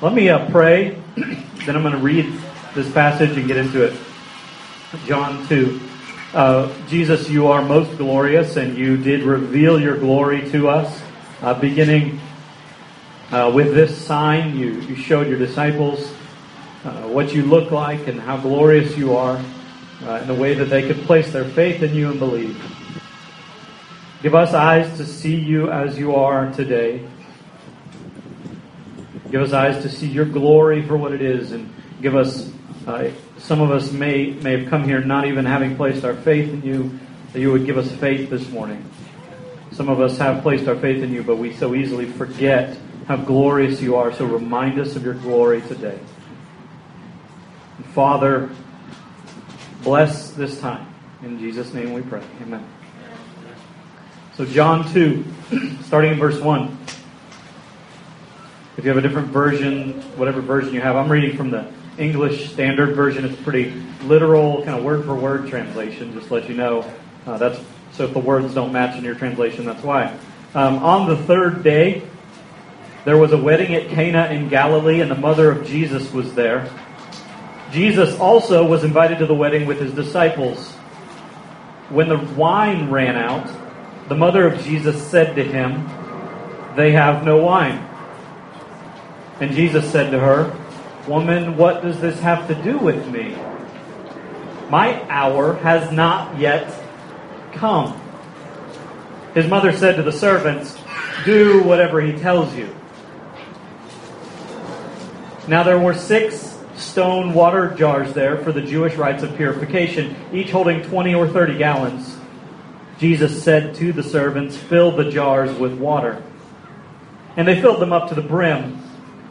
Let me uh, pray, then I'm going to read this passage and get into it. John 2. Uh, Jesus, you are most glorious, and you did reveal your glory to us. Uh, beginning uh, with this sign, you, you showed your disciples uh, what you look like and how glorious you are uh, in a way that they could place their faith in you and believe. Give us eyes to see you as you are today. Give us eyes to see your glory for what it is, and give us. Uh, some of us may may have come here not even having placed our faith in you. That you would give us faith this morning. Some of us have placed our faith in you, but we so easily forget how glorious you are. So remind us of your glory today. And Father, bless this time. In Jesus' name we pray. Amen. So, John 2, starting in verse 1. If you have a different version, whatever version you have, I'm reading from the English Standard Version. It's pretty literal, kind of word for word translation, just to let you know. Uh, that's So, if the words don't match in your translation, that's why. Um, on the third day, there was a wedding at Cana in Galilee, and the mother of Jesus was there. Jesus also was invited to the wedding with his disciples. When the wine ran out, the mother of Jesus said to him, They have no wine. And Jesus said to her, Woman, what does this have to do with me? My hour has not yet come. His mother said to the servants, Do whatever he tells you. Now there were six stone water jars there for the Jewish rites of purification, each holding 20 or 30 gallons. Jesus said to the servants, Fill the jars with water. And they filled them up to the brim.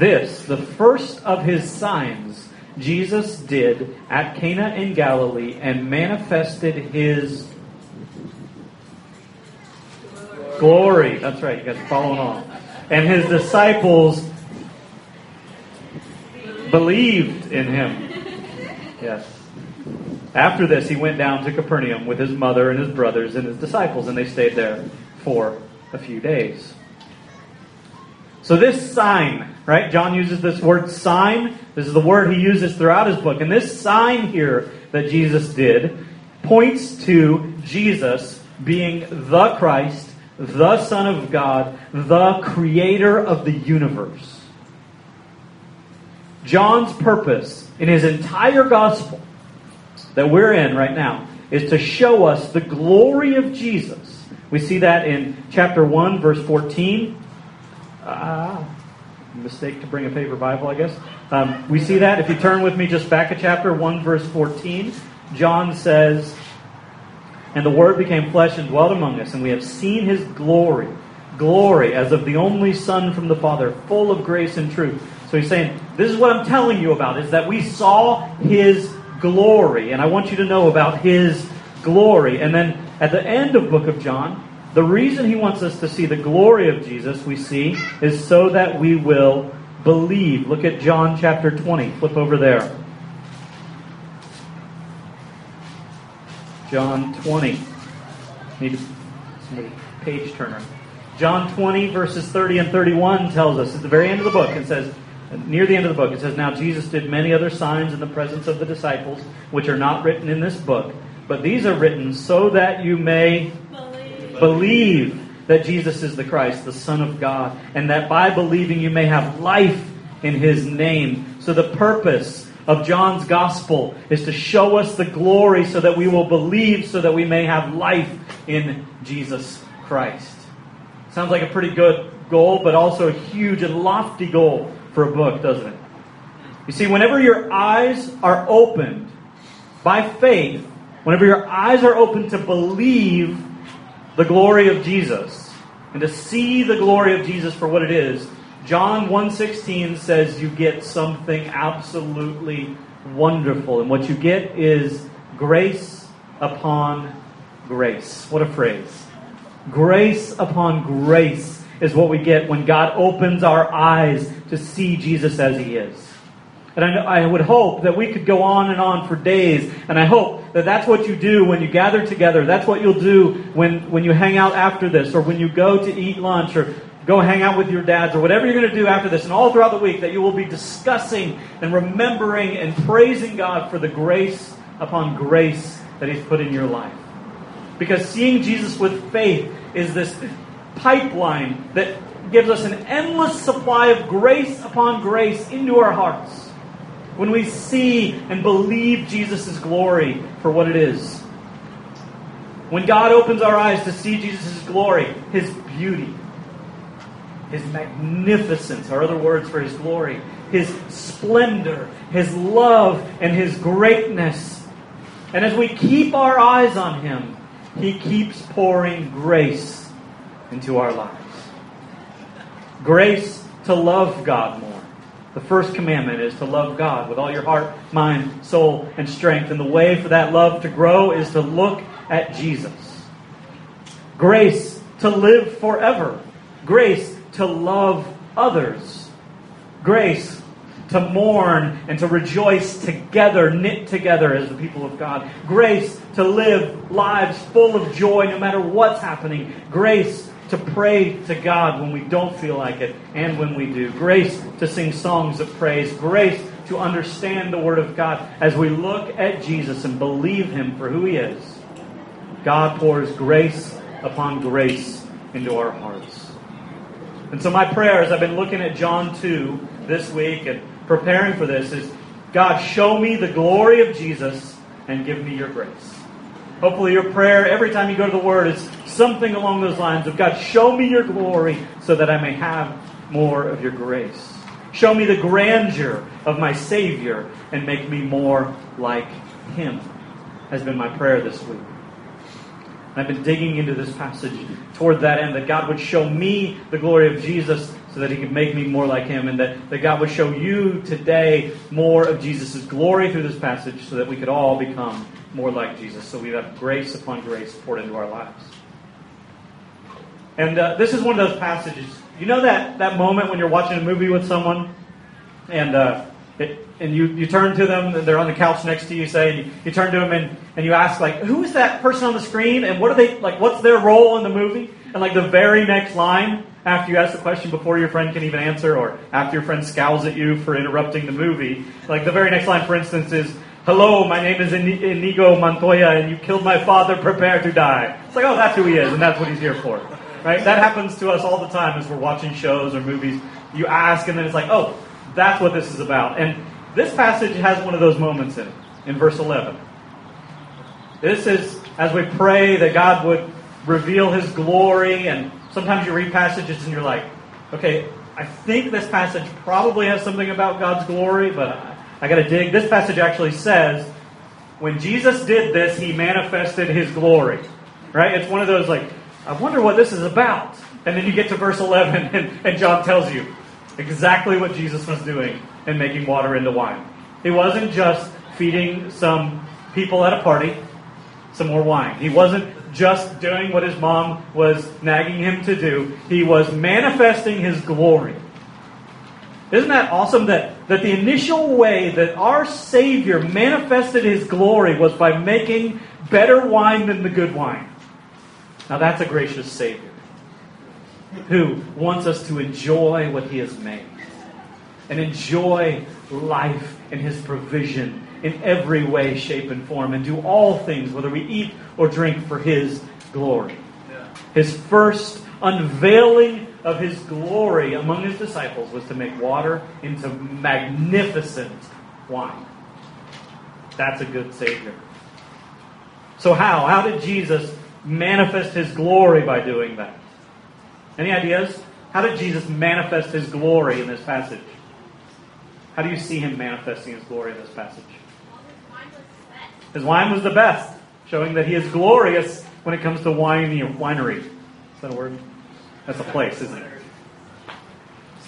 This, the first of his signs, Jesus did at Cana in Galilee and manifested his glory. That's right, you guys are following on. And his disciples believed in him. Yes. After this, he went down to Capernaum with his mother and his brothers and his disciples, and they stayed there for a few days. So, this sign, right? John uses this word sign. This is the word he uses throughout his book. And this sign here that Jesus did points to Jesus being the Christ, the Son of God, the creator of the universe. John's purpose in his entire gospel that we're in right now is to show us the glory of Jesus. We see that in chapter 1, verse 14. Uh, mistake to bring a paper Bible, I guess. Um, we see that. If you turn with me just back a chapter 1, verse 14, John says, And the Word became flesh and dwelt among us, and we have seen his glory. Glory as of the only Son from the Father, full of grace and truth. So he's saying, This is what I'm telling you about, is that we saw his glory. And I want you to know about his glory. And then at the end of book of John, the reason he wants us to see the glory of Jesus, we see, is so that we will believe. Look at John chapter 20. Flip over there. John 20. Need somebody page turner. John 20, verses 30 and 31 tells us at the very end of the book, it says, near the end of the book, it says, Now Jesus did many other signs in the presence of the disciples, which are not written in this book, but these are written so that you may believe, believe that Jesus is the Christ, the Son of God, and that by believing you may have life in his name. So the purpose of John's gospel is to show us the glory so that we will believe, so that we may have life in Jesus Christ. Sounds like a pretty good goal, but also a huge and lofty goal for a book, doesn't it? You see, whenever your eyes are opened by faith, whenever your eyes are open to believe the glory of Jesus and to see the glory of Jesus for what it is, John 1:16 says you get something absolutely wonderful and what you get is grace upon grace. What a phrase. Grace upon grace is what we get when God opens our eyes to see Jesus as he is. And I, I, would hope that we could go on and on for days. And I hope that that's what you do when you gather together. That's what you'll do when, when you hang out after this, or when you go to eat lunch, or go hang out with your dads, or whatever you're going to do after this, and all throughout the week, that you will be discussing and remembering and praising God for the grace upon grace that He's put in your life. Because seeing Jesus with faith is this pipeline that gives us an endless supply of grace upon grace into our hearts when we see and believe Jesus' glory for what it is. When God opens our eyes to see Jesus' glory, His beauty, His magnificence, are other words for His glory, His splendor, His love, and His greatness. And as we keep our eyes on Him, He keeps pouring grace into our lives. Grace to love God more the first commandment is to love God with all your heart, mind, soul, and strength. And the way for that love to grow is to look at Jesus. Grace to live forever. Grace to love others. Grace to mourn and to rejoice together, knit together as the people of God. Grace to live lives full of joy no matter what's happening. Grace to pray to God when we don't feel like it and when we do. Grace to sing songs of praise. Grace to understand the Word of God. As we look at Jesus and believe Him for who He is, God pours grace upon grace into our hearts. And so, my prayer as I've been looking at John 2 this week and preparing for this is God, show me the glory of Jesus and give me your grace. Hopefully, your prayer every time you go to the Word is something along those lines of God, show me your glory so that I may have more of your grace. Show me the grandeur of my Savior and make me more like Him, has been my prayer this week. I've been digging into this passage toward that end, that God would show me the glory of Jesus so that He could make me more like Him, and that, that God would show you today more of Jesus' glory through this passage so that we could all become more like Jesus. So we have grace upon grace poured into our lives. And uh, this is one of those passages. You know that, that moment when you're watching a movie with someone and uh, it, and you, you turn to them, and they're on the couch next to you, say, and you, you turn to them and, and you ask, like, who is that person on the screen and what are they, like, what's their role in the movie? And like the very next line, after you ask the question before your friend can even answer, or after your friend scowls at you for interrupting the movie, like the very next line, for instance, is, Hello, my name is Inigo Montoya, and you killed my father, prepare to die. It's like, oh, that's who he is, and that's what he's here for. Right? That happens to us all the time as we're watching shows or movies. You ask, and then it's like, oh, that's what this is about. And this passage has one of those moments in it, in verse 11. This is as we pray that God would reveal his glory, and sometimes you read passages and you're like, okay, I think this passage probably has something about God's glory, but I got to dig. This passage actually says, when Jesus did this, he manifested his glory. Right? It's one of those like, I wonder what this is about. And then you get to verse 11, and, and John tells you exactly what Jesus was doing and making water into wine. He wasn't just feeding some people at a party some more wine. He wasn't just doing what his mom was nagging him to do, he was manifesting his glory. Isn't that awesome that, that the initial way that our Savior manifested His glory was by making better wine than the good wine? Now that's a gracious Savior who wants us to enjoy what He has made and enjoy life and His provision in every way, shape, and form and do all things, whether we eat or drink, for His glory. His first unveiling of his glory among his disciples was to make water into magnificent wine. That's a good Savior. So, how? How did Jesus manifest his glory by doing that? Any ideas? How did Jesus manifest his glory in this passage? How do you see him manifesting his glory in this passage? His wine was the best, showing that he is glorious when it comes to wine, winery. Is that a word? That's a place, isn't it?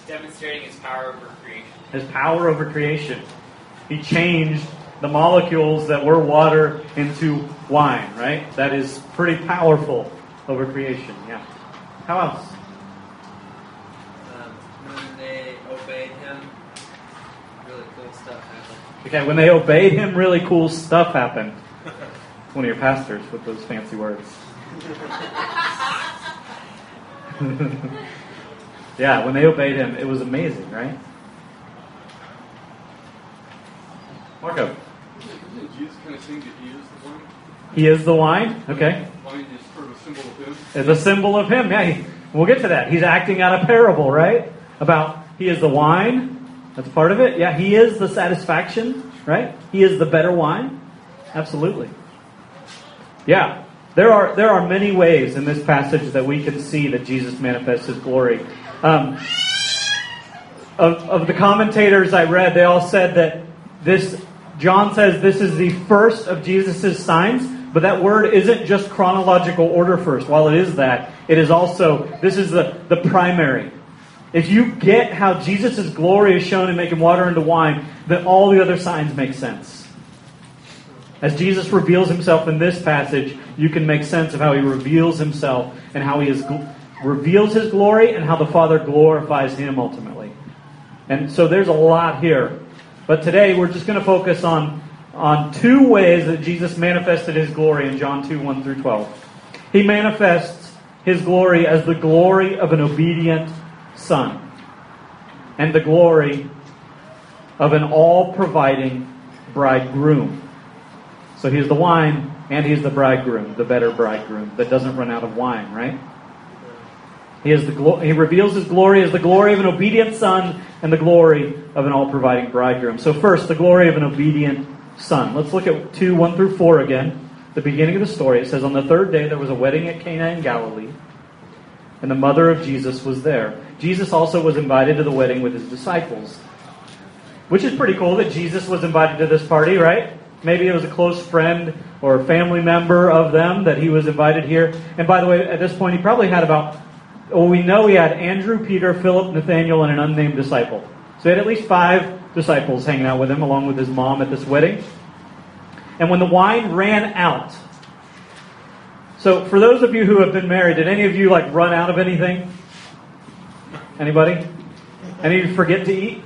demonstrating his power over creation. His power over creation. He changed the molecules that were water into wine, right? That is pretty powerful over creation, yeah. How else? Um, when they obeyed him, really cool stuff Okay, when they obeyed him, really cool stuff happened. One of your pastors with those fancy words. yeah, when they obeyed him, it was amazing, right? Marco. Jesus kind of that he is the one? He is the wine. Okay. Wine is sort of a symbol of him. It's a symbol of him. Yeah, he, we'll get to that. He's acting out a parable, right? About he is the wine. That's part of it. Yeah, he is the satisfaction, right? He is the better wine. Absolutely. Yeah. There are there are many ways in this passage that we can see that Jesus manifests his glory. Um, of, of the commentators I read, they all said that this John says this is the first of Jesus' signs, but that word isn't just chronological order first. While it is that, it is also this is the, the primary. If you get how Jesus' glory is shown in making water into wine, then all the other signs make sense. As Jesus reveals himself in this passage, you can make sense of how he reveals himself and how he is, reveals his glory and how the Father glorifies him ultimately. And so there's a lot here. But today we're just going to focus on, on two ways that Jesus manifested his glory in John 2 1 through 12. He manifests his glory as the glory of an obedient son and the glory of an all providing bridegroom. So he is the wine and he is the bridegroom, the better bridegroom that doesn't run out of wine, right? He is the glo- he reveals his glory as the glory of an obedient son and the glory of an all providing bridegroom. So first, the glory of an obedient son. Let's look at 2 1 through 4 again. The beginning of the story. It says, On the third day there was a wedding at Cana in Galilee, and the mother of Jesus was there. Jesus also was invited to the wedding with his disciples. Which is pretty cool that Jesus was invited to this party, right? Maybe it was a close friend or family member of them that he was invited here. And by the way, at this point, he probably had about, well, we know he had Andrew, Peter, Philip, Nathaniel, and an unnamed disciple. So he had at least five disciples hanging out with him, along with his mom at this wedding. And when the wine ran out, so for those of you who have been married, did any of you like run out of anything? Anybody? Any of you forget to eat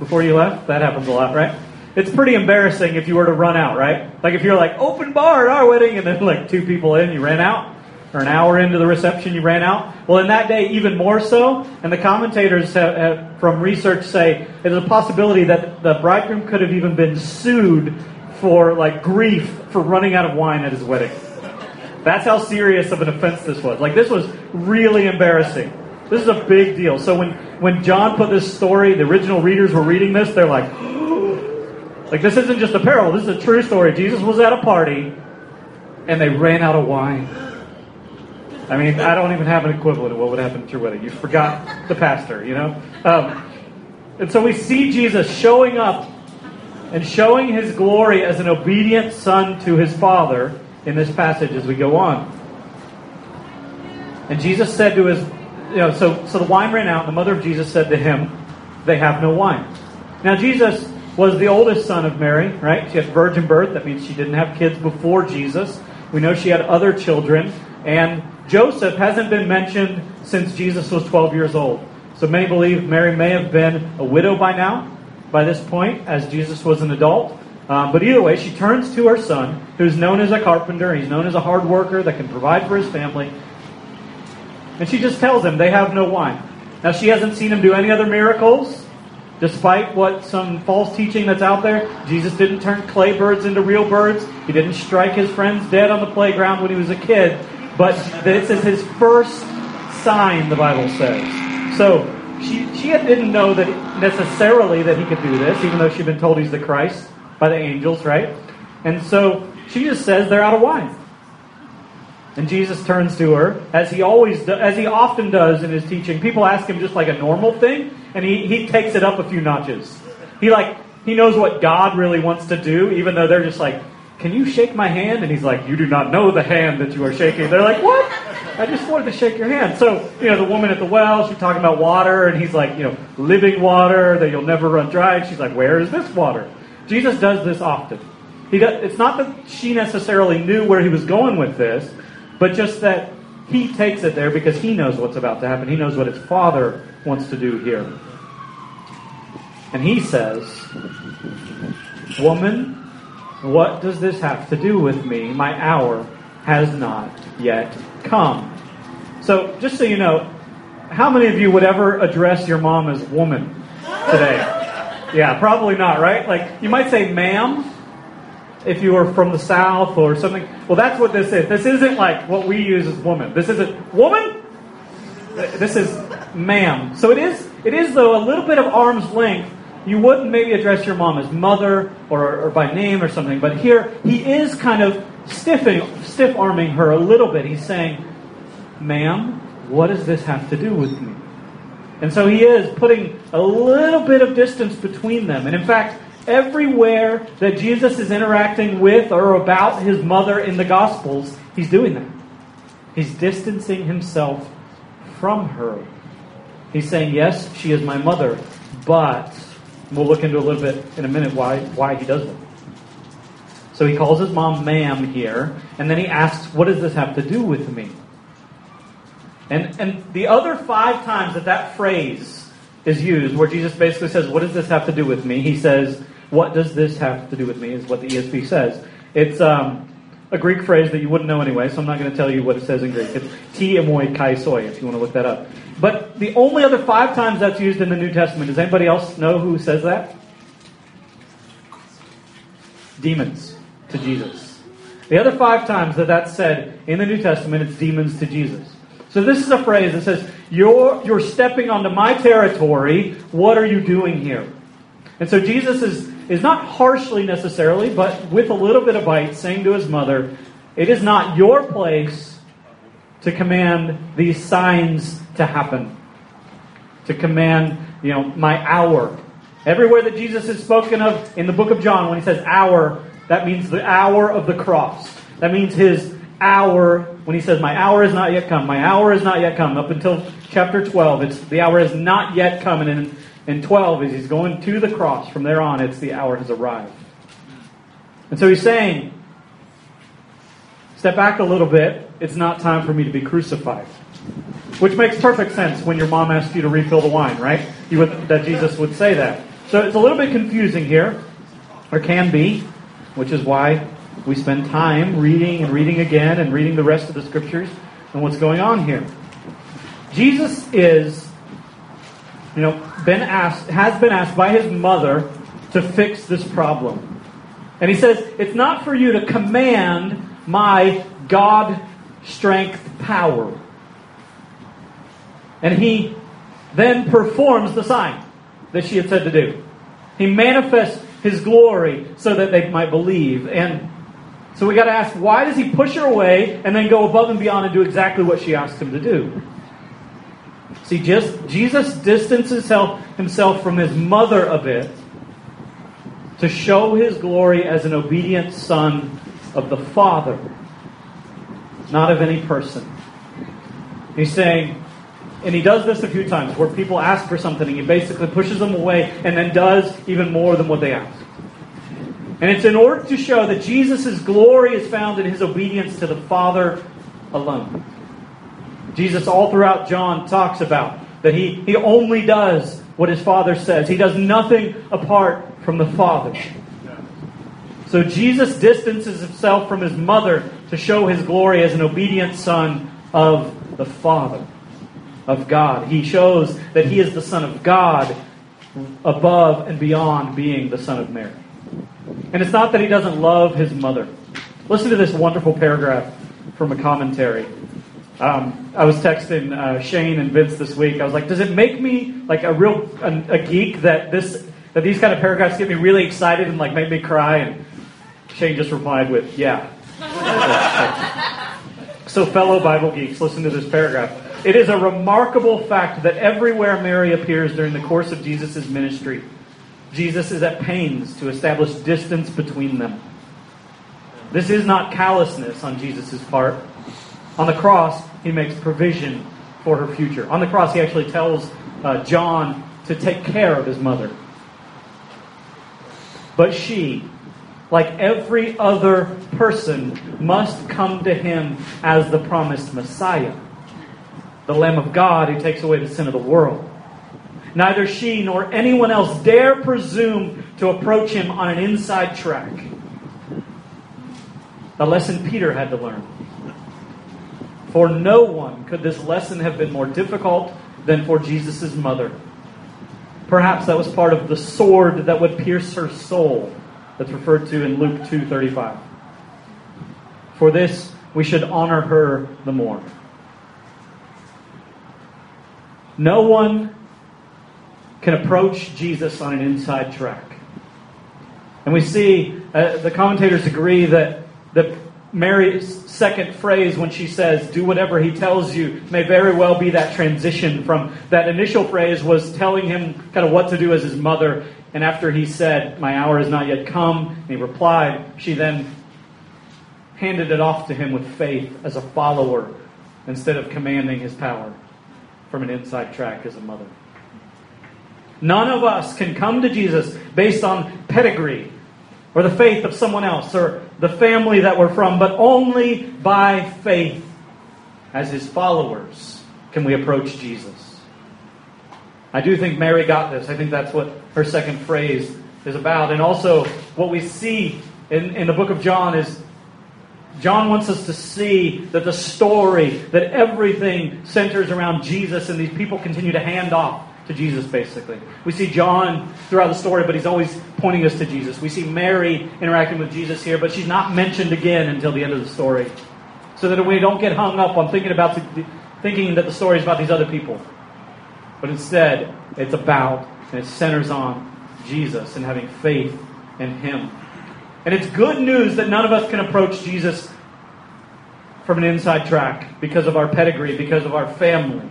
before you left? That happens a lot, right? It's pretty embarrassing if you were to run out, right? Like if you're like open bar at our wedding and then like two people in, you ran out, or an hour into the reception, you ran out. Well, in that day, even more so. And the commentators have, have, from research say there's a possibility that the bridegroom could have even been sued for like grief for running out of wine at his wedding. That's how serious of an offense this was. Like this was really embarrassing. This is a big deal. So when when John put this story, the original readers were reading this, they're like, like this isn't just a parable. This is a true story. Jesus was at a party, and they ran out of wine. I mean, I don't even have an equivalent of what would happen at your wedding. You forgot the pastor, you know. Um, and so we see Jesus showing up and showing his glory as an obedient son to his father in this passage as we go on. And Jesus said to his, you know, so, so the wine ran out, and the mother of Jesus said to him, They have no wine. Now, Jesus was the oldest son of Mary, right? She had virgin birth. That means she didn't have kids before Jesus. We know she had other children. And Joseph hasn't been mentioned since Jesus was 12 years old. So many believe Mary may have been a widow by now, by this point, as Jesus was an adult. Um, but either way, she turns to her son, who's known as a carpenter. He's known as a hard worker that can provide for his family. And she just tells him they have no wine. Now, she hasn't seen him do any other miracles, despite what some false teaching that's out there. Jesus didn't turn clay birds into real birds. He didn't strike his friends dead on the playground when he was a kid. But this is his first sign, the Bible says. So she, she didn't know that necessarily that he could do this, even though she'd been told he's the Christ by the angels, right? And so she just says they're out of wine. And Jesus turns to her, as he always, do, as he often does in his teaching. People ask him just like a normal thing, and he, he takes it up a few notches. He like he knows what God really wants to do, even though they're just like, Can you shake my hand? And he's like, You do not know the hand that you are shaking. They're like, What? I just wanted to shake your hand. So, you know, the woman at the well, she's talking about water, and he's like, You know, living water that you'll never run dry. And she's like, Where is this water? Jesus does this often. He does, it's not that she necessarily knew where he was going with this, but just that he takes it there because he knows what's about to happen. He knows what his father wants to do here. And he says, Woman, what does this have to do with me? My hour has not yet come. So, just so you know, how many of you would ever address your mom as woman today? Yeah, probably not, right? Like, you might say ma'am if you were from the South or something. Well, that's what this is. This isn't like what we use as woman. This isn't woman. This is ma'am. So it is, it is though, a little bit of arm's length you wouldn't maybe address your mom as mother or, or by name or something, but here he is kind of stiffing, stiff arming her a little bit. He's saying, Ma'am, what does this have to do with me? And so he is putting a little bit of distance between them. And in fact, everywhere that Jesus is interacting with or about his mother in the Gospels, he's doing that. He's distancing himself from her. He's saying, Yes, she is my mother, but we'll look into a little bit in a minute why, why he does that. So he calls his mom ma'am here, and then he asks, What does this have to do with me? And, and the other five times that that phrase is used, where Jesus basically says, What does this have to do with me? He says, What does this have to do with me? is what the ESV says. It's um, a Greek phrase that you wouldn't know anyway, so I'm not going to tell you what it says in Greek. It's ti emoi kai soi, if you want to look that up. But the only other five times that's used in the New Testament, does anybody else know who says that? Demons to Jesus. The other five times that that's said in the New Testament, it's demons to Jesus. So this is a phrase that says, you're, you're stepping onto my territory. What are you doing here? And so Jesus is, is not harshly necessarily, but with a little bit of bite, saying to his mother, It is not your place to command these signs to happen, to command, you know, my hour. Everywhere that Jesus is spoken of in the book of John, when he says hour, that means the hour of the cross. That means his hour, when he says, My hour is not yet come, my hour is not yet come, up until chapter 12, it's the hour is not yet come. And in, in 12, as he's going to the cross, from there on, it's the hour has arrived. And so he's saying, Step back a little bit, it's not time for me to be crucified. Which makes perfect sense when your mom asks you to refill the wine, right? You would, that Jesus would say that. So it's a little bit confusing here, or can be, which is why we spend time reading and reading again and reading the rest of the scriptures and what's going on here. Jesus is, you know, been asked, has been asked by his mother to fix this problem. And he says, it's not for you to command my God strength power. And he then performs the sign that she had said to do. He manifests his glory so that they might believe. And so we got to ask, why does he push her away and then go above and beyond and do exactly what she asked him to do? See, just Jesus distances himself from his mother a bit to show his glory as an obedient son of the Father, not of any person. He's saying, and he does this a few times where people ask for something and he basically pushes them away and then does even more than what they ask. And it's in order to show that Jesus' glory is found in his obedience to the Father alone. Jesus, all throughout John, talks about that he, he only does what his Father says, he does nothing apart from the Father. So Jesus distances himself from his mother to show his glory as an obedient son of the Father of God. He shows that he is the Son of God above and beyond being the Son of Mary. And it's not that he doesn't love his mother. Listen to this wonderful paragraph from a commentary. Um, I was texting uh, Shane and Vince this week. I was like, "Does it make me like a real a, a, geek that this that these kind of paragraphs get me really excited and like make me cry?" And Shane just replied with, "Yeah." so, fellow Bible geeks, listen to this paragraph. It is a remarkable fact that everywhere Mary appears during the course of Jesus' ministry, Jesus is at pains to establish distance between them. This is not callousness on Jesus' part. On the cross, he makes provision for her future. On the cross, he actually tells uh, John to take care of his mother. But she, like every other person, must come to him as the promised Messiah, the Lamb of God who takes away the sin of the world. Neither she nor anyone else dare presume to approach him on an inside track. A lesson Peter had to learn. For no one could this lesson have been more difficult than for Jesus' mother. Perhaps that was part of the sword that would pierce her soul that's referred to in Luke 2:35. For this we should honor her the more. No one can approach Jesus on an inside track. And we see uh, the commentators agree that the Mary's second phrase when she says, do whatever he tells you, may very well be that transition from that initial phrase was telling him kind of what to do as his mother. And after he said, my hour has not yet come, and he replied, she then handed it off to him with faith as a follower instead of commanding his power from an inside track as a mother. None of us can come to Jesus based on pedigree or the faith of someone else or the family that we're from, but only by faith as his followers can we approach Jesus. I do think Mary got this. I think that's what her second phrase is about. And also, what we see in, in the book of John is John wants us to see that the story, that everything centers around Jesus, and these people continue to hand off to Jesus, basically. We see John throughout the story, but he's always pointing us to Jesus. We see Mary interacting with Jesus here, but she's not mentioned again until the end of the story. So that we don't get hung up on thinking about the, thinking that the story is about these other people. But instead, it's about and it centers on Jesus and having faith in him. And it's good news that none of us can approach Jesus from an inside track because of our pedigree, because of our family,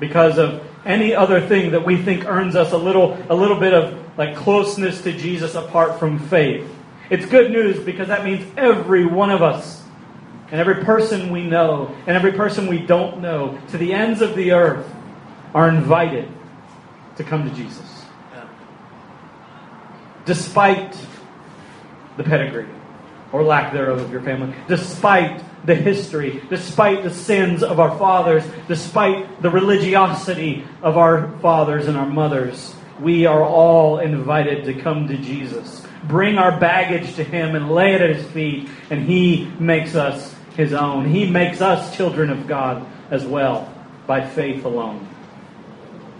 because of any other thing that we think earns us a little, a little bit of like closeness to Jesus apart from faith. It's good news because that means every one of us and every person we know and every person we don't know to the ends of the earth are invited to come to Jesus. Despite the pedigree or lack thereof of your family, despite the history, despite the sins of our fathers, despite the religiosity of our fathers and our mothers, we are all invited to come to Jesus. Bring our baggage to Him and lay it at His feet, and He makes us His own. He makes us children of God as well by faith alone.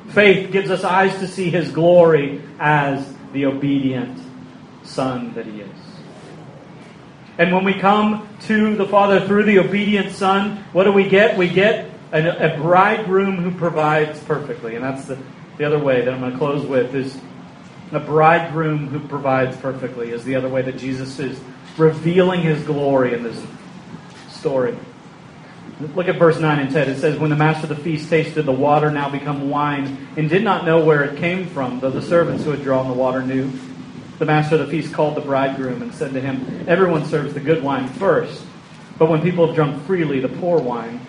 Faith gives us eyes to see His glory as the obedient Son that He is. And when we come to the Father through the obedient Son, what do we get? We get a, a bridegroom who provides perfectly. And that's the, the other way that I'm going to close with is a bridegroom who provides perfectly is the other way that Jesus is revealing his glory in this story. Look at verse 9 and 10. It says, When the master of the feast tasted the water now become wine, and did not know where it came from, though the servants who had drawn the water knew, the master of the feast called the bridegroom and said to him, Everyone serves the good wine first, but when people have drunk freely the poor wine,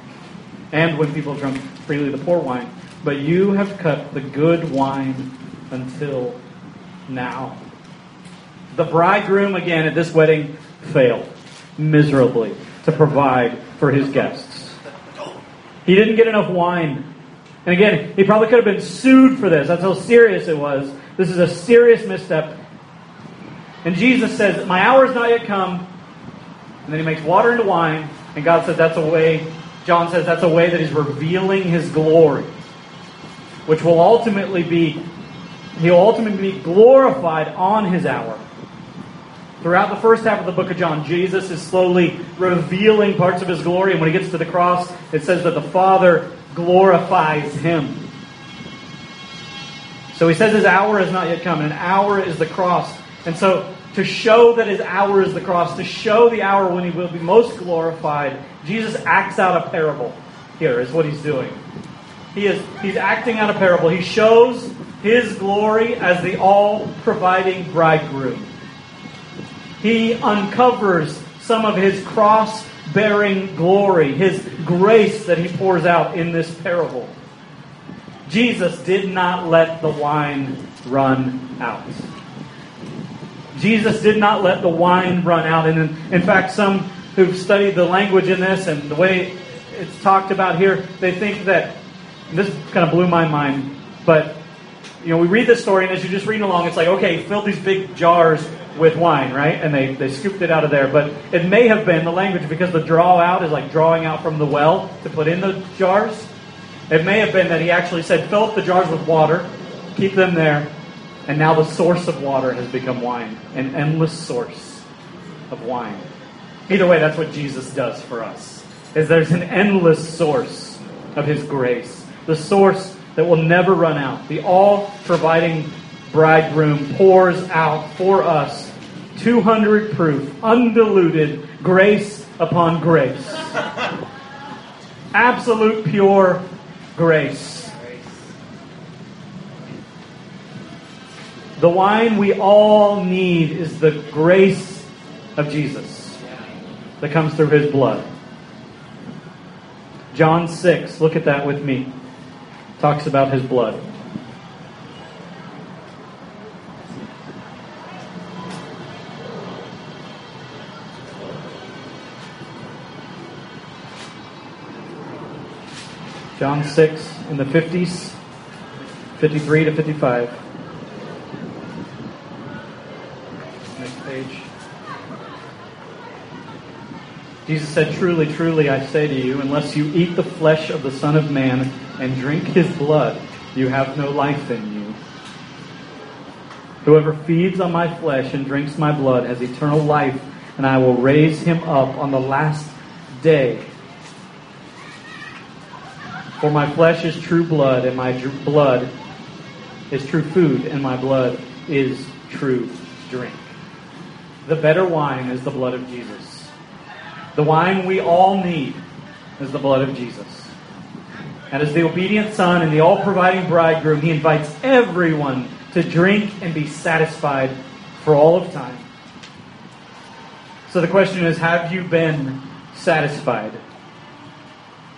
and when people have drunk freely the poor wine, but you have cut the good wine until now. The bridegroom, again, at this wedding, failed miserably to provide for his guests. He didn't get enough wine. And again, he probably could have been sued for this. That's how serious it was. This is a serious misstep. And Jesus says, My hour is not yet come. And then he makes water into wine. And God says that's a way, John says that's a way that he's revealing his glory. Which will ultimately be, he'll ultimately be glorified on his hour. Throughout the first half of the book of John, Jesus is slowly revealing parts of his glory. And when he gets to the cross, it says that the Father glorifies him. So he says his hour has not yet come. And an hour is the cross. And so, to show that his hour is the cross, to show the hour when he will be most glorified, Jesus acts out a parable. Here is what he's doing. He is he's acting out a parable. He shows his glory as the all-providing bridegroom. He uncovers some of his cross bearing glory, his grace that he pours out in this parable. Jesus did not let the wine run out. Jesus did not let the wine run out. And in, in fact, some who've studied the language in this and the way it's talked about here, they think that this kind of blew my mind, but you know, we read this story, and as you're just reading along, it's like, okay, fill these big jars with wine, right? And they, they scooped it out of there. But it may have been the language because the draw out is like drawing out from the well to put in the jars. It may have been that he actually said, fill up the jars with water, keep them there, and now the source of water has become wine, an endless source of wine. Either way, that's what Jesus does for us. Is there's an endless source of his grace. The source that will never run out. The all providing bridegroom pours out for us 200 proof, undiluted grace upon grace. Absolute pure grace. The wine we all need is the grace of Jesus that comes through his blood. John 6, look at that with me talks about his blood. John 6 in the 50s, 53 to 55. Next page. Jesus said, Truly, truly, I say to you, unless you eat the flesh of the Son of Man and drink his blood, you have no life in you. Whoever feeds on my flesh and drinks my blood has eternal life, and I will raise him up on the last day. For my flesh is true blood, and my blood is true food, and my blood is true drink. The better wine is the blood of Jesus. The wine we all need is the blood of Jesus. And as the obedient Son and the all providing bridegroom, he invites everyone to drink and be satisfied for all of time. So the question is have you been satisfied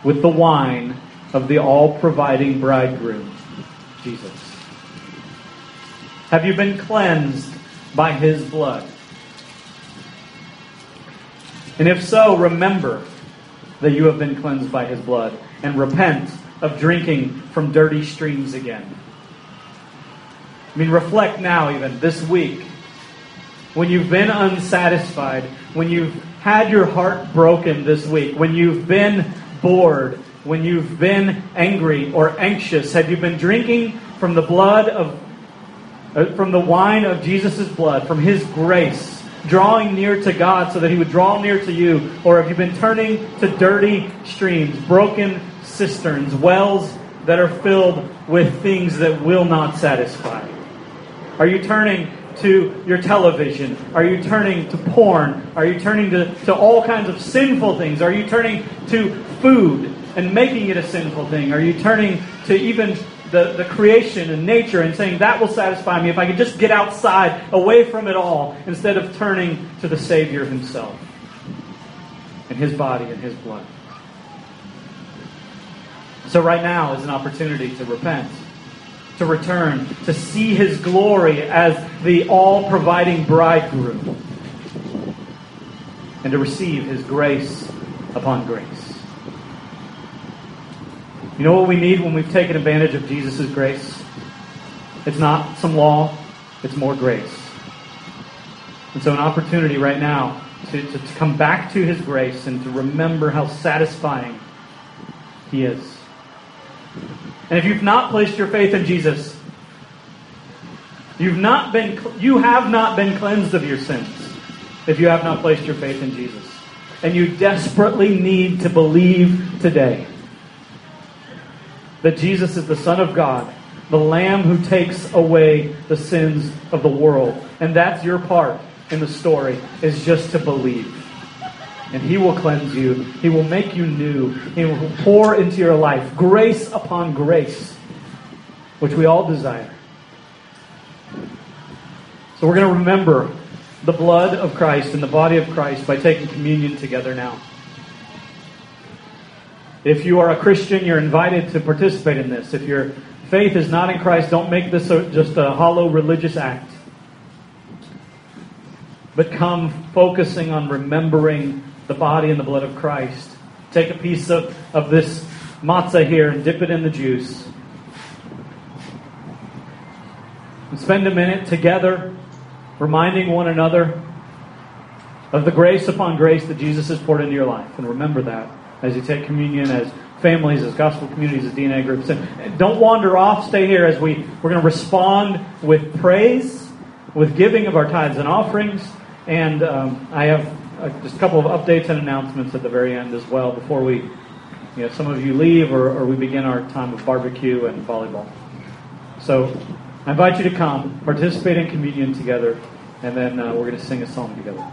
with the wine of the all providing bridegroom, Jesus? Have you been cleansed by his blood? And if so, remember that you have been cleansed by his blood and repent of drinking from dirty streams again. I mean, reflect now, even this week, when you've been unsatisfied, when you've had your heart broken this week, when you've been bored, when you've been angry or anxious, have you been drinking from the blood of, uh, from the wine of Jesus' blood, from his grace? Drawing near to God so that He would draw near to you? Or have you been turning to dirty streams, broken cisterns, wells that are filled with things that will not satisfy? Are you turning to your television? Are you turning to porn? Are you turning to, to all kinds of sinful things? Are you turning to food and making it a sinful thing? Are you turning to even the, the creation and nature and saying, that will satisfy me if I could just get outside, away from it all, instead of turning to the Savior himself and his body and his blood. So, right now is an opportunity to repent, to return, to see his glory as the all providing bridegroom, and to receive his grace upon grace. You know what we need when we've taken advantage of Jesus' grace? It's not some law, it's more grace. And so, an opportunity right now to, to, to come back to His grace and to remember how satisfying He is. And if you've not placed your faith in Jesus, you've not been, you have not been cleansed of your sins if you have not placed your faith in Jesus. And you desperately need to believe today that Jesus is the Son of God, the Lamb who takes away the sins of the world. And that's your part in the story, is just to believe. And He will cleanse you. He will make you new. He will pour into your life grace upon grace, which we all desire. So we're going to remember the blood of Christ and the body of Christ by taking communion together now. If you are a Christian, you're invited to participate in this. If your faith is not in Christ, don't make this a, just a hollow religious act. But come focusing on remembering the body and the blood of Christ. Take a piece of, of this matzah here and dip it in the juice. And spend a minute together reminding one another of the grace upon grace that Jesus has poured into your life. And remember that as you take communion, as families, as gospel communities, as DNA groups. And don't wander off. Stay here as we, we're going to respond with praise, with giving of our tithes and offerings. And um, I have uh, just a couple of updates and announcements at the very end as well before we, you know, some of you leave or, or we begin our time of barbecue and volleyball. So I invite you to come, participate in communion together, and then uh, we're going to sing a song together.